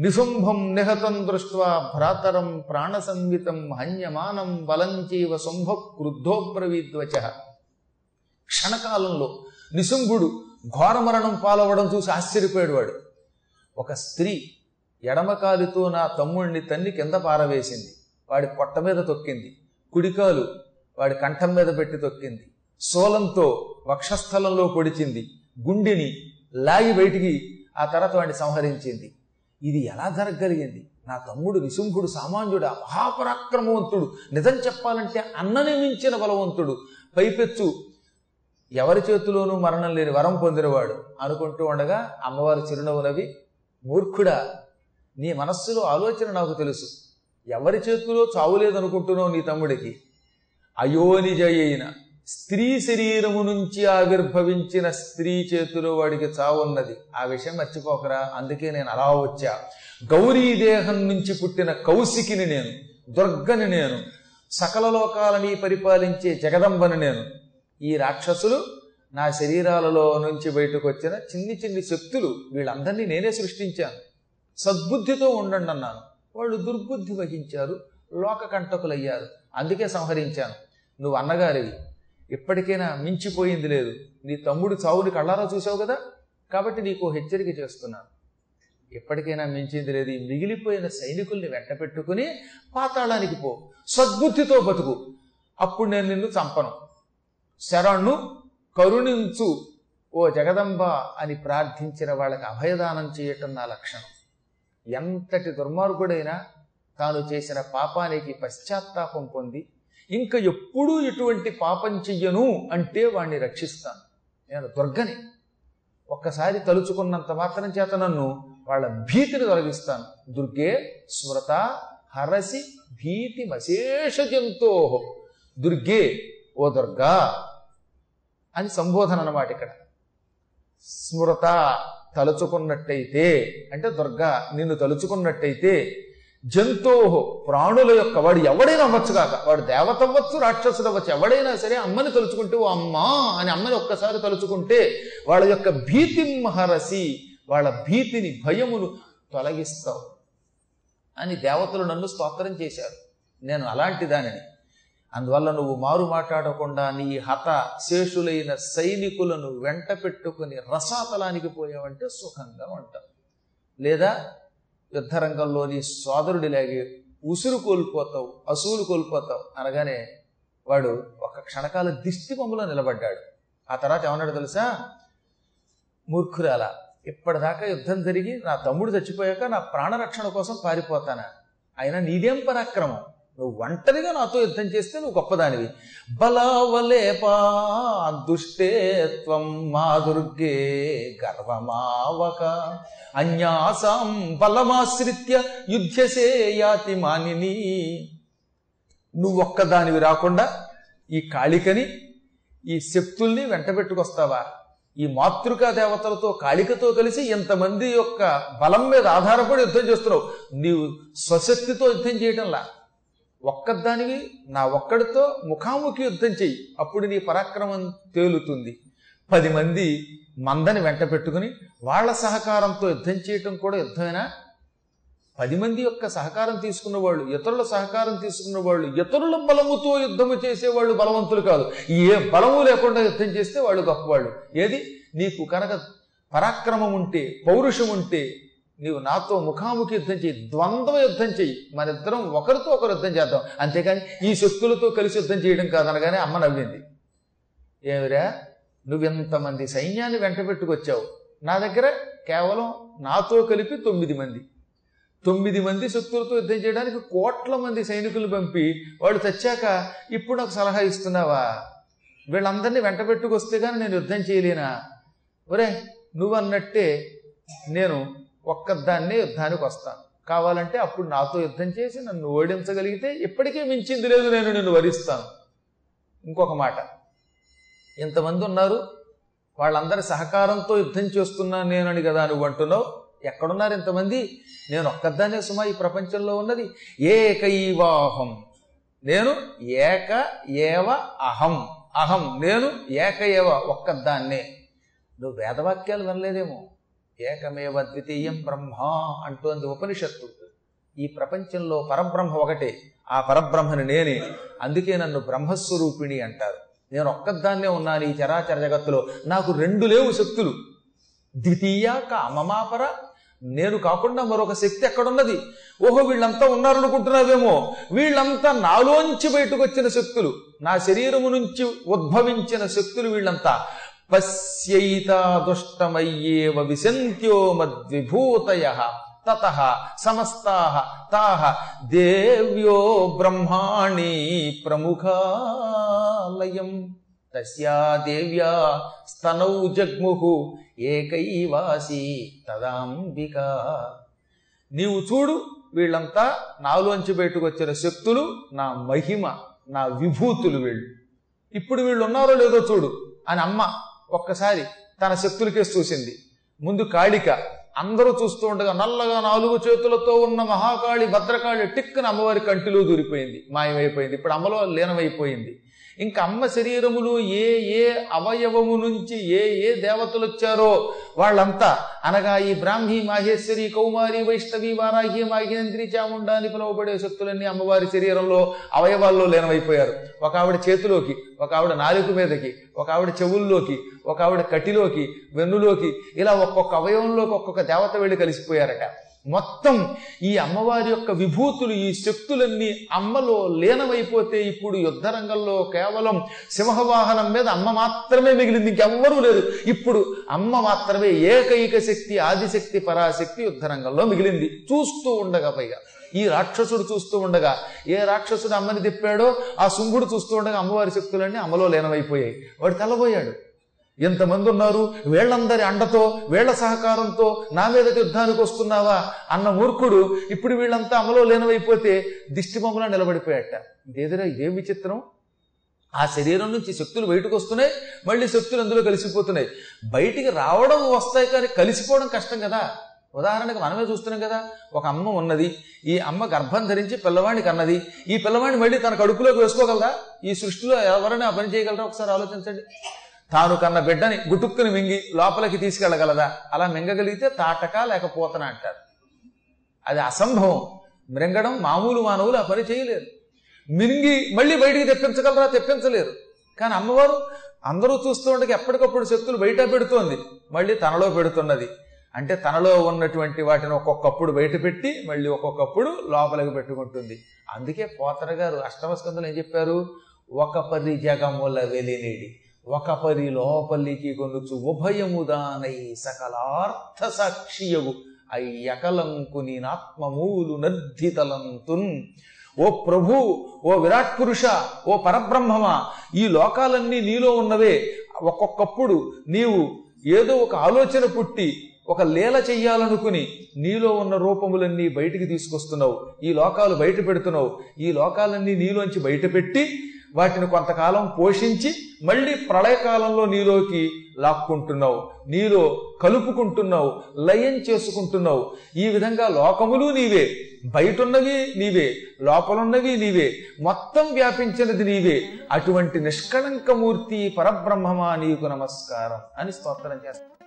నిశుంభం నిహతం దృష్ట్వా భ్రాతరం ప్రాణసంవితం హన్యమానం బలంచీవ శుంభ క్రుద్ధోబ్రవీద్వచ క్షణకాలంలో నిశుంభుడు ఘోరమరణం పాలవడం చూసి ఆశ్చర్యపోయాడు వాడు. ఒక స్త్రీ ఎడమకాలితో నా తమ్ముడిని తన్ని కింద పారవేసింది. వాడి పొట్ట మీద తొక్కింది. కుడికాలు వాడి కంఠం మీద పెట్టి తొక్కింది. సోలంతో వక్షస్థలంలో పొడిచింది. గుండెని లాగి బయటికి ఆ తర్వాత వాడిని సంహరించింది. ఇది ఎలా జరగగలిగింది? నా తమ్ముడు నిశుంభుడు సామాన్యుడు మహాపరాక్రమవంతుడు. నిజం చెప్పాలంటే అన్నని మించిన బలవంతుడు. పైపెచ్చు ఎవరి చేతిలోనూ మరణం లేని వరం పొందినవాడు. అనుకుంటూ ఉండగా అమ్మవారు చిరునవ్వు నవ్వి మూర్ఖుడా నీ మనస్సులో ఆలోచన నాకు తెలుసు. ఎవరి చేతిలో చావు లేదనుకుంటున్నావు నీ తమ్ముడికి? అయోనిజ స్త్రీ శరీరము నుంచి ఆవిర్భవించిన స్త్రీ చేతిలో వాడికి చావున్నది. ఆ విషయం మర్చిపోకరా అందుకే నేను అలా వచ్చా. గౌరీ దేహం నుంచి పుట్టిన కౌశికిని నేను దుర్గని నేను సకల లోకాలని పరిపాలించే జగదంబని నేను. ఈ రాక్షసులు నా శరీరాలలో నుంచి బయటకు వచ్చిన చిన్ని చిన్ని శక్తులు వీళ్ళందరినీ నేనే సృష్టించాను. సద్బుద్ధితో ఉండండి అన్నాను. వాళ్ళు దుర్బుద్ధి వహించారు లోకకంటకులయ్యారు. అందుకే సంహరించాను. నువ్వు అన్నగారివి. ఇప్పటికైనా మించిపోయింది లేదు. నీ తమ్ముడు చావుని కళ్ళారా చూసావు కదా? కాబట్టి నీకు హెచ్చరిక చేస్తున్నాను. ఎప్పటికైనా మించింది లేదు. ఈ మిగిలిపోయిన సైనికుల్ని వెంట పెట్టుకుని పాతాళానికి పో. సద్బుద్ధితో బతుకు. అప్పుడు నేను నిన్ను చంపను. శరణు కరుణించు ఓ జగదంబ అని ప్రార్థించిన వాళ్ళకి అభయదానం చేయటం నా లక్షణం. ఎంతటి దుర్మార్గుడైనా తాను చేసిన పాపానికి పశ్చాత్తాపం పొంది ఇంకా ఎప్పుడూ ఇటువంటి పాపం చెయ్యను అంటే వాణ్ణి రక్షిస్తాను. నేను దుర్గని. ఒక్కసారి తలుచుకున్నంత మాత్రం చేత నన్ను వాళ్ళ భీతిని తొలగిస్తాను. దుర్గే స్మృత హరసి భీతి మశేష జంతో. దుర్గే ఓ దుర్గా అని సంబోధన అన్నమాట ఇక్కడ. స్మృత తలుచుకున్నట్టయితే అంటే దుర్గా నిన్ను తలుచుకున్నట్టయితే జంతో ప్రాణుల యొక్క వాడు ఎవడైనా అవ్వచ్చు కాక వాడు దేవత అవ్వచ్చు రాక్షసుడు అవ్వచ్చు ఎవడైనా సరే అమ్మని తలుచుకుంటే ఓ అమ్మా అని అమ్మని ఒక్కసారి తలుచుకుంటే వాళ్ళ యొక్క భీతి మహరసి వాళ్ళ భీతిని భయమును తొలగిస్తావు అని దేవతలు నన్ను స్తోత్రం చేశారు. నేను అలాంటి దానిని. అందువల్ల నువ్వు మారు మాట్లాడకుండా నీ హత శేషులైన సైనికులను వెంట పెట్టుకుని రసాతలానికి పోయావంటే సుఖంగా ఉంటావు. లేదా యుద్ధరంగంలోని సోదరుడిలాగే ఉసురు కోల్పోతావు అసూలు కోల్పోతావు అనగానే వాడు ఒక క్షణకాల దిష్టి బొమ్మలో నిలబడ్డాడు. ఆ తర్వాత ఏమన్నాడు తెలుసా? మూర్ఖురాల ఇప్పటిదాకా యుద్ధం జరిగి నా తమ్ముడు చచ్చిపోయాక నా ప్రాణరక్షణ కోసం పారిపోతానా? అయినా నీదేం పరాక్రమం? నువ్వు ఒంటరిగా నాతో యుద్ధం చేస్తే నువ్వు గొప్పదానివి. బలావలేపా దుష్టేత్వం మా దుర్గే గర్వమావక. అన్యాసాం బలమాశ్రిత్య యుద్ధసే యాతి మానిని. నువ్వొక్కదానివి రాకుండా ఈ కాళికని ఈ శక్తుల్ని వెంటబెట్టుకొస్తావా? ఈ మాతృకా దేవతలతో కాళికతో కలిసి ఇంతమంది యొక్క బలం మీద ఆధారపడి యుద్ధం చేస్తున్నావు. నీవు స్వశక్తితో యుద్ధం చేయటంలా. ఒక్కదానివి నా ఒక్కడితో ముఖాముఖి యుద్ధం చెయ్యి. అప్పుడు నీ పరాక్రమం తేలుతుంది. పది మంది మందని వెంట పెట్టుకుని వాళ్ళ సహకారంతో యుద్ధం చేయటం కూడా యుద్ధమేనా? పది మంది యొక్క సహకారం తీసుకున్న వాళ్ళు ఇతరుల సహకారం తీసుకున్న వాళ్ళు ఇతరుల బలముతో యుద్ధము చేసేవాళ్ళు బలవంతులు కాదు. ఏ బలము లేకుండా యుద్ధం చేస్తే వాళ్ళు గొప్పవాళ్ళు. ఏది? నీకు కనుక పరాక్రమం ఉంటే పౌరుషం ఉంటే నీవు నాతో ముఖాముఖి యుద్ధం చెయ్యి ద్వంద్వ యుద్ధం చెయ్యి. మనిద్దరం ఒకరితో ఒకరు యుద్ధం చేద్దాం. అంతేకాని ఈ శక్తులతో కలిసి యుద్ధం చేయడం కాదనగానే అమ్మ నవ్వింది. ఏమిరా నువ్వెంతమంది సైన్యాన్ని వెంట పెట్టుకొచ్చావు? నా దగ్గర కేవలం నాతో కలిపి తొమ్మిది మంది. తొమ్మిది మంది శక్తులతో యుద్ధం చేయడానికి కోట్ల మంది సైనికులు పంపి వాళ్ళు తెచ్చాక ఇప్పుడు నాకు సలహా ఇస్తున్నావా? వీళ్ళందరినీ వెంట పెట్టుకొస్తే కానీ నేను యుద్ధం చేయలేనా ఒరే నువ్వు అన్నట్టే నేను ఒక్కదాన్నే యుద్ధానికి వస్తాను. కావాలంటే అప్పుడు నాతో యుద్ధం చేసి నన్ను ఓడించగలిగితే ఇప్పటికే మించింది లేదు నేను నిన్ను వరిస్తాను ఇంకొక మాట. ఇంతమంది ఉన్నారు వాళ్ళందరి సహకారంతో యుద్ధం చేస్తున్నాను నేనని కదా నువ్వు అంటున్నావు? ఎక్కడున్నారు ఇంతమంది? నేను ఒక్కదాన్నే సుమా ఈ ప్రపంచంలో ఉన్నది. ఏకైవాహం. నేను ఏక ఏవ అహం. అహం. నేను ఏక ఏవ ఒక్కదాన్నే. నువ్వు వేదవాక్యాలు వినలేదేమో. ఏకమేవ ద్వితీయం బ్రహ్మ అంటోంది ఉపనిషత్తు. ఈ ప్రపంచంలో పరబ్రహ్మ ఒకటే. ఆ పరబ్రహ్మని నేనే. అందుకే నన్ను బ్రహ్మస్వరూపిణి అంటారు. నేను ఒక్కదాన్నే ఉన్నాను ఈ చరాచర జగత్తులో. నాకు రెండు లేవు శక్తులు. ద్వితీయ కామమాపర. నేను కాకుండా మరొక శక్తి ఎక్కడున్నది? ఓహో వీళ్ళంతా ఉన్నారనుకుంటున్నావేమో. వీళ్ళంతా నాలోంచి బయటకు వచ్చిన శక్తులు. నా శరీరము నుంచి ఉద్భవించిన శక్తులు వీళ్ళంతా. పశ్యైతా దుష్టమయ్యేవ విశంత్యో మద్విభూతయ తత సమస్తా తాహ దేవ్యో బ్రహ్మాణి ప్రముఖాలయం. తస్యా దేవ్యా స్తనౌ జగ్ముహు ఏకైవాసి తదాంబిక. నీవు చూడు వీళ్ళంతా నాలోంచి బయటకు వచ్చిన శక్తులు నా మహిమ నా విభూతులు వీళ్ళు. ఇప్పుడు వీళ్ళు ఉన్నారో లేదో చూడు అని అమ్మ ఒక్కసారి తన శక్తులకేసి చూసింది. ముందు కాళిక. అందరూ చూస్తూ ఉండగా నల్లగా నాలుగు చేతులతో ఉన్న మహాకాళి భద్రకాళి టిక్కున అమ్మవారి కంటిలో దూరిపోయింది. మాయమైపోయింది. ఇప్పుడు అమ్మలో లీనమైపోయింది. ఇంక అమ్మ శరీరములు ఏ ఏ అవయవము నుంచి ఏ ఏ దేవతలు వచ్చారో వాళ్ళంతా అనగా ఈ బ్రాహ్మీ మాహేశ్వరి కౌమారి వైష్ణవి వారాహి మాహినంద్రి చాముండా అని పిలువబడే శక్తులన్నీ అమ్మవారి శరీరంలో అవయవాల్లో లీనమైపోయారు. ఒక ఆవిడ చేతిలోకి ఒక ఆవిడ నాలుక మీదకి ఒక ఆవిడ చెవుల్లోకి ఒక ఆవిడ కటిలోకి వెన్నులోకి ఇలా ఒక్కొక్క అవయవంలోకి ఒక్కొక్క దేవత వెళ్ళి కలిసిపోయారట. మొత్తం ఈ అమ్మవారి యొక్క విభూతులు ఈ శక్తులన్నీ అమ్మలో లీనమైపోతే ఇప్పుడు యుద్ధరంగంలో కేవలం సింహవాహనం మీద అమ్మ మాత్రమే మిగిలింది ఇంకెవ్వరూ లేదు. ఇప్పుడు అమ్మ మాత్రమే ఏకైక శక్తి ఆదిశక్తి పరాశక్తి యుద్ధరంగంలో మిగిలింది. చూస్తూ ఉండగా పైగా. ఈ రాక్షసుడు చూస్తూ ఉండగా ఏ రాక్షసుడు అమ్మని తిప్పాడో ఆ శుంభుడు చూస్తూ ఉండగా అమ్మవారి శక్తులన్నీ అమ్మలో లీనమైపోయాయి. వాడు తెల్లబోయాడు ఎంతమంది ఉన్నారు వీళ్ళందరి అండతో వీళ్ళ సహకారంతో నా మీదకి యుద్ధానికి వస్తున్నావా? అన్న మూర్ఖుడు ఇప్పుడు వీళ్ళంతా అమలో లేనవైపోతే దిష్టిబొమ్మలా నిలబడిపోయాట. ఇదేదిరా ఇదేం విచిత్రం? ఆ శరీరం నుంచి శక్తులు బయటకు వస్తున్నాయి మళ్ళీ శక్తులు అందులో కలిసిపోతున్నాయి. బయటికి రావడం వస్తాయి కానీ కలిసిపోవడం కష్టం కదా. ఉదాహరణకు మనమే చూస్తున్నాం కదా ఒక అమ్మ ఉన్నది ఈ అమ్మ గర్భం ధరించి పిల్లవాడిని కన్నది ఈ పిల్లవాడిని మళ్ళీ తన కడుపులోకి వేసుకోగలదా? ఈ సృష్టిలో ఎవరైనా పని చేయగలరా? ఒకసారి ఆలోచించండి. తాను కన్న బిడ్డని గుటుక్కుని మింగి లోపలికి తీసుకెళ్ళగలదా? అలా మింగగలిగితే తాటక లేకపోతన అంటారు. అది అసంభవం. మృంగడం మామూలు మానవులు ఆ పని చేయలేరు. మింగి మళ్ళీ బయటికి తెప్పించగలరా? తెప్పించలేరు. కానీ అమ్మవారు అందరూ చూస్తుండగా ఎప్పటికప్పుడు శక్తులు బయట పెడుతోంది. మళ్ళీ తనలో పెడుతున్నది. అంటే తనలో ఉన్నటువంటి వాటిని ఒక్కొక్కప్పుడు బయట పెట్టి మళ్ళీ ఒక్కొక్కప్పుడు లోపలికి పెట్టుకుంటుంది. అందుకే పోతన గారు అష్టమస్కందులు ఏం చెప్పారు? ఒక పది జగముల వెలినేడి. ఒక పరి లోపలికి కొనుచు ఉభయముదానై సకలార్థ సాక్షియగు. అయ్యకలంకుని నాత్మమూలు నర్ధితలంతున్. ఓ ప్రభు ఓ విరాట్ పురుష ఓ పరబ్రహ్మమా ఈ లోకాలన్నీ నీలో ఉన్నవే. ఒక్కొక్కప్పుడు నీవు ఏదో ఒక ఆలోచన పుట్టి ఒక లీల చెయ్యాలనుకుని నీలో ఉన్న రూపములన్నీ బయటికి తీసుకొస్తున్నావు. ఈ లోకాలు బయట పెడుతున్నావు. ఈ లోకాలన్నీ నీలోంచి బయట పెట్టి వాటిని కొంతకాలం పోషించి మళ్ళీ ప్రళయకాలంలో నీలోకి లాక్కుంటున్నావు. నీలో కలుపుకుంటున్నావు లయం చేసుకుంటున్నావు. ఈ విధంగా లోకములు నీవే బయటున్నవి నీవే లోపలున్నవి నీవే మొత్తం వ్యాపించినది నీవే. అటువంటి నిష్కళంకమూర్తి పరబ్రహ్మమా నీకు నమస్కారం అని స్తోత్రం చేస్తాను